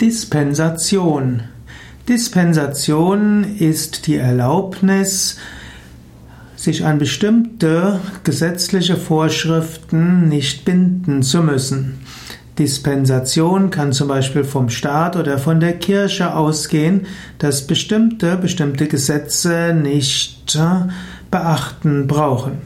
Dispensation. Dispensation ist die Erlaubnis, sich an bestimmte gesetzliche Vorschriften nicht binden zu müssen. Dispensation kann zum Beispiel vom Staat oder von der Kirche ausgehen, dass bestimmte, bestimmte Gesetze nicht beachten brauchen.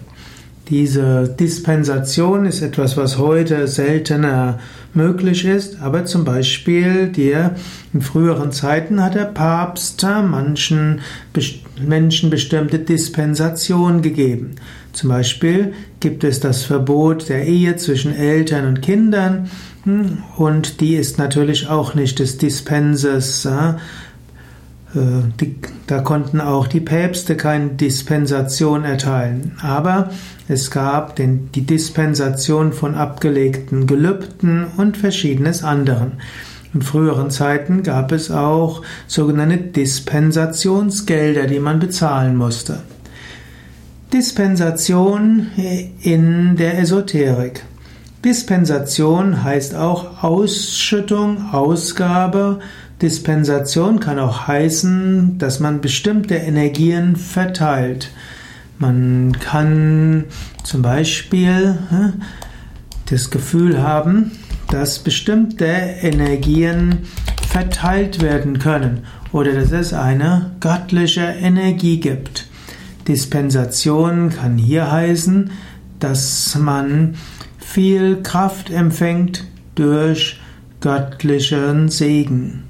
Diese Dispensation ist etwas, was heute seltener möglich ist, aber zum Beispiel der, in früheren Zeiten hat der Papst manchen Menschen bestimmte Dispensation gegeben. Zum Beispiel gibt es das Verbot der Ehe zwischen Eltern und Kindern hm, und die ist natürlich auch nicht des Dispenses äh, die, da konnten auch die Päpste keine Dispensation erteilen. Aber es gab den, die Dispensation von abgelegten Gelübden und verschiedenes anderen. In früheren Zeiten gab es auch sogenannte Dispensationsgelder, die man bezahlen musste. Dispensation in der Esoterik. Dispensation heißt auch Ausschüttung, Ausgabe Dispensation kann auch heißen, dass man bestimmte Energien verteilt. Man kann zum Beispiel das Gefühl haben, dass bestimmte Energien verteilt werden können oder dass es eine göttliche Energie gibt. Dispensation kann hier heißen, dass man viel Kraft empfängt durch göttlichen Segen.